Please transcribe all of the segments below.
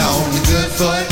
On the good foot.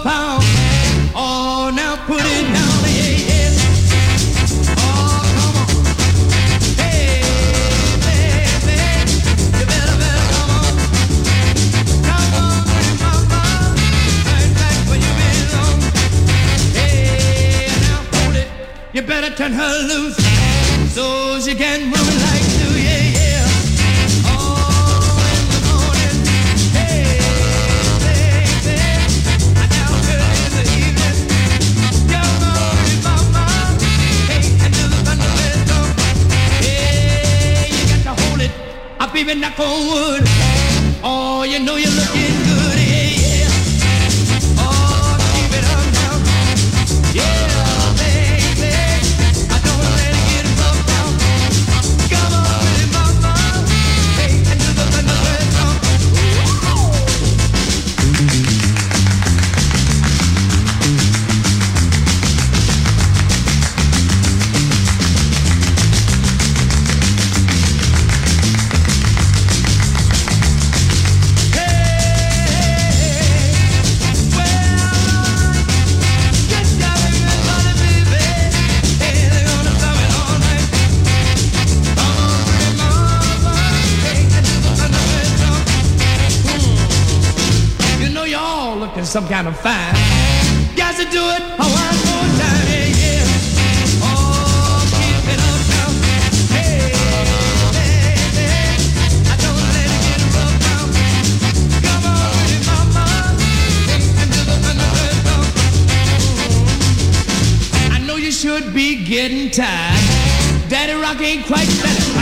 turn her loose. So she can move like you, yeah, yeah. All in the morning, hey, baby. I now early in the evening, you're my mama. Hey, until the thunder is. Hey, you got to hold it up even knock on wood. Oh, you know you love all looking some kind of fine. Got to do it one more time, yeah. Oh, keep it up now. Hey, baby, I don't let it get rough now. Come on, pretty mama, hey, and do the. I know you should be getting tired. Daddy Rock ain't quite satisfied.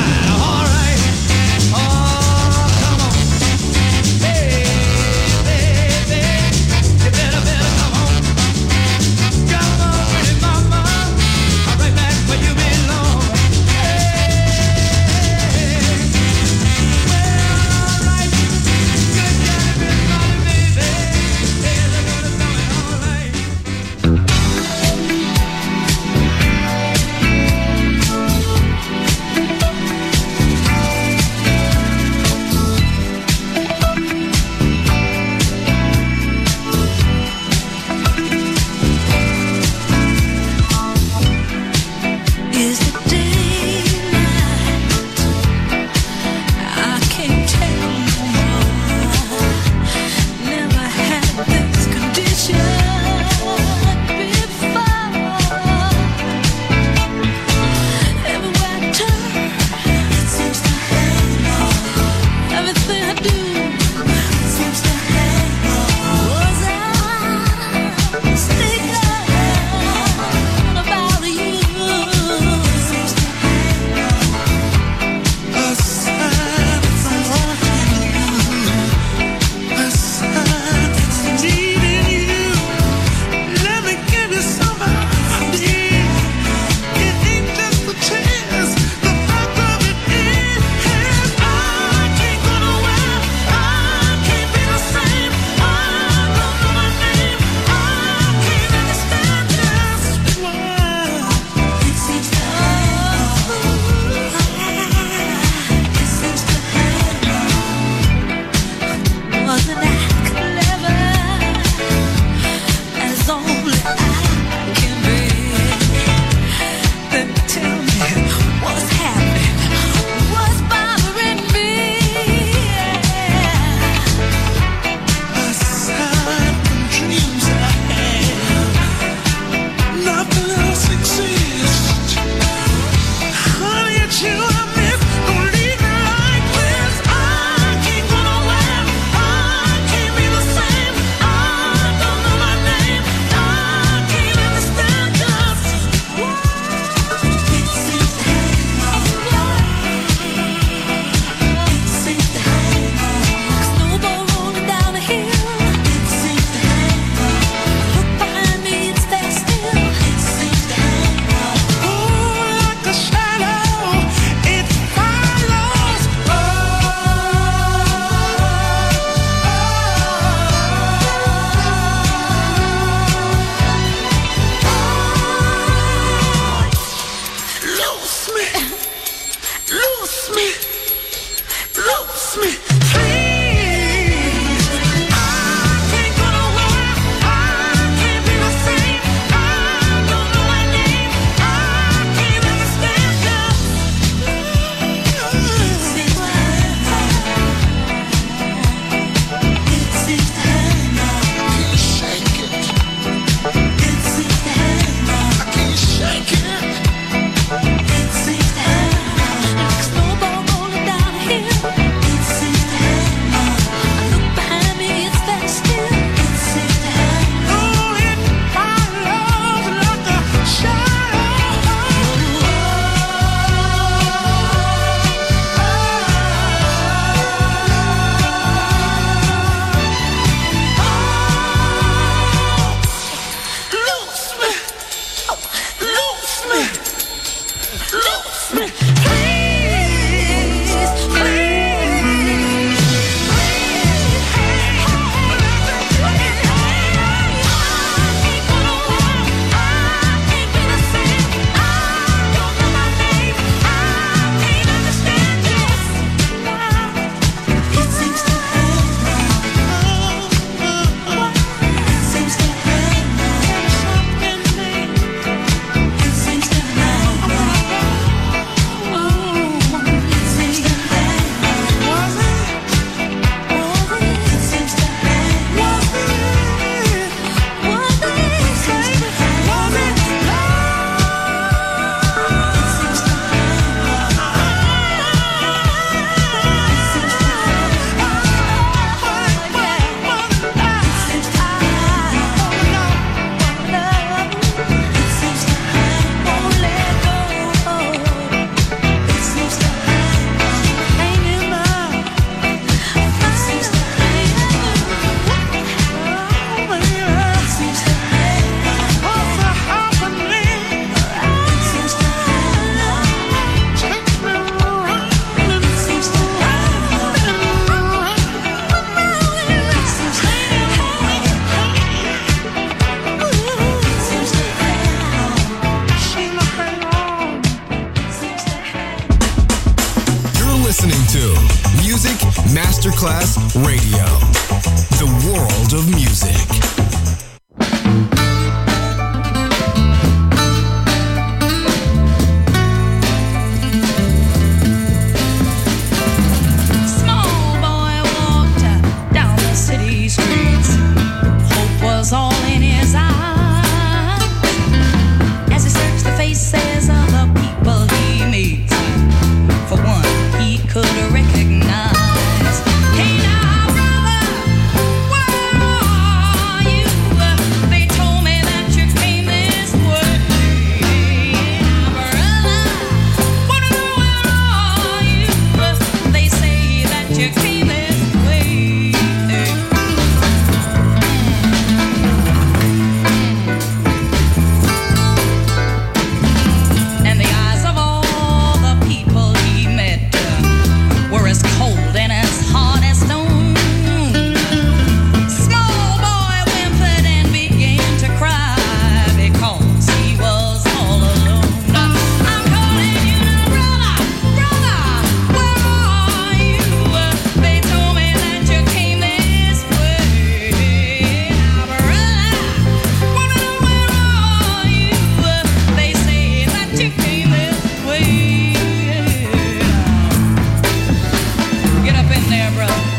in there, brother.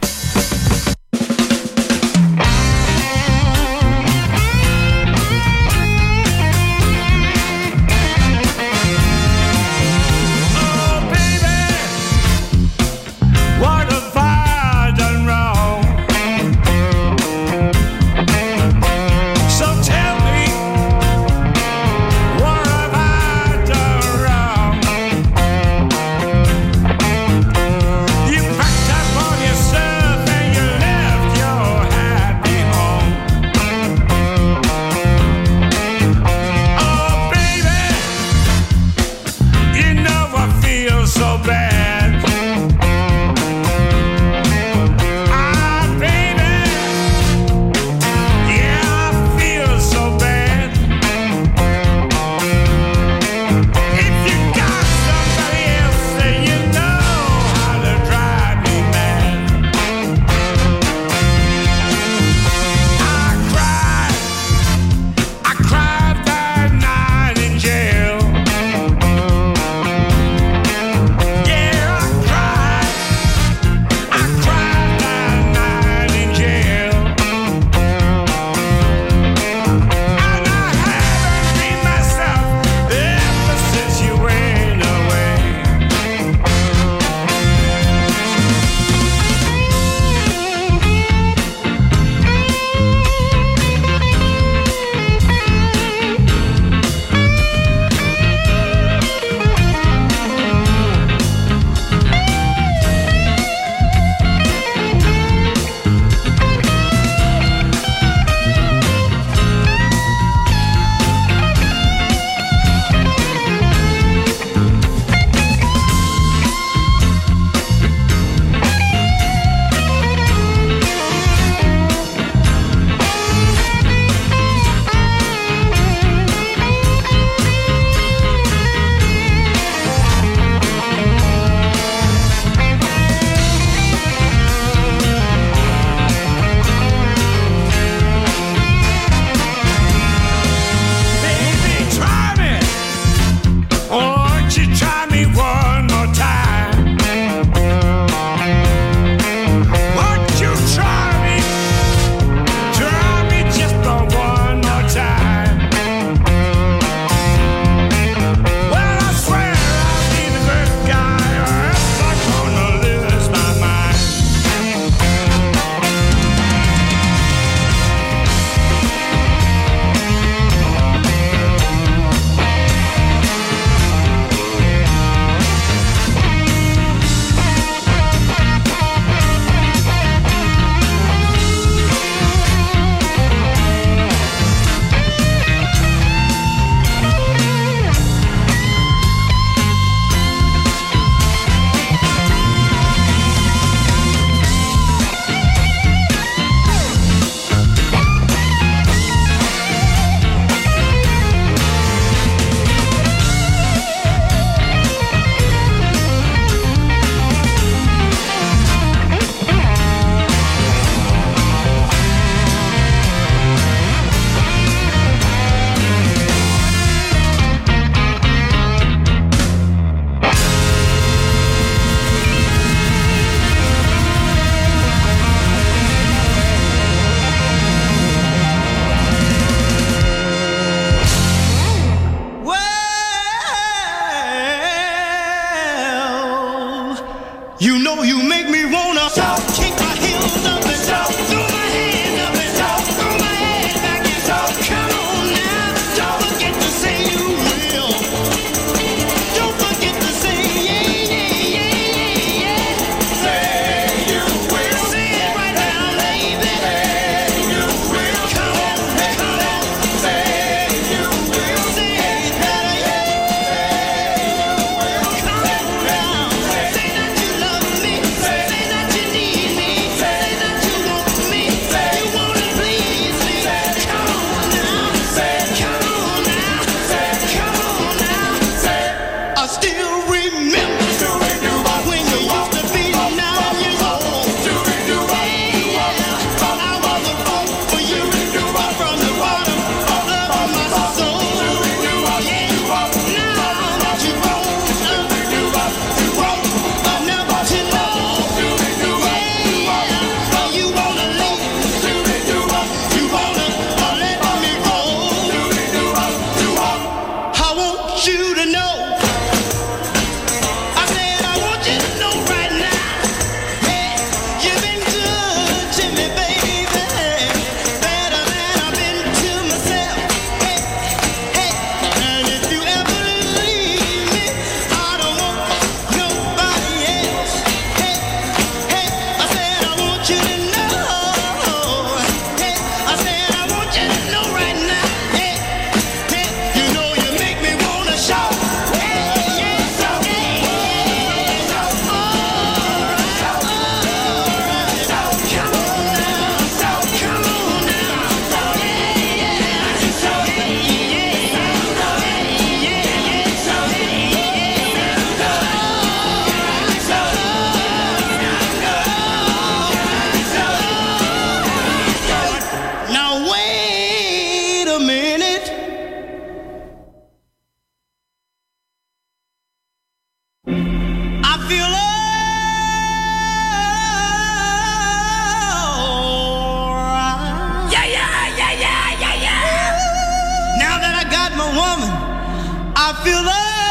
I feel alright.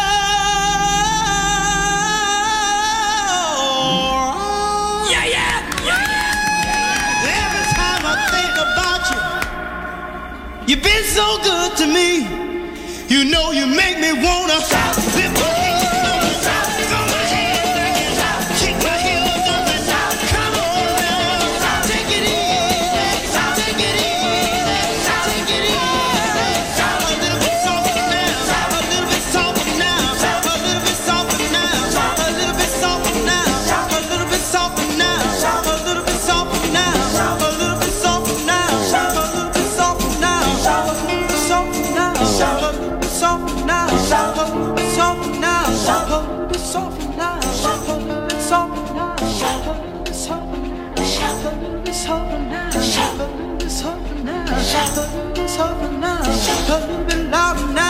Yeah, yeah, yeah, Every time I think about you, you've been so good to me. You know you make me wanna live. Husband been loud now.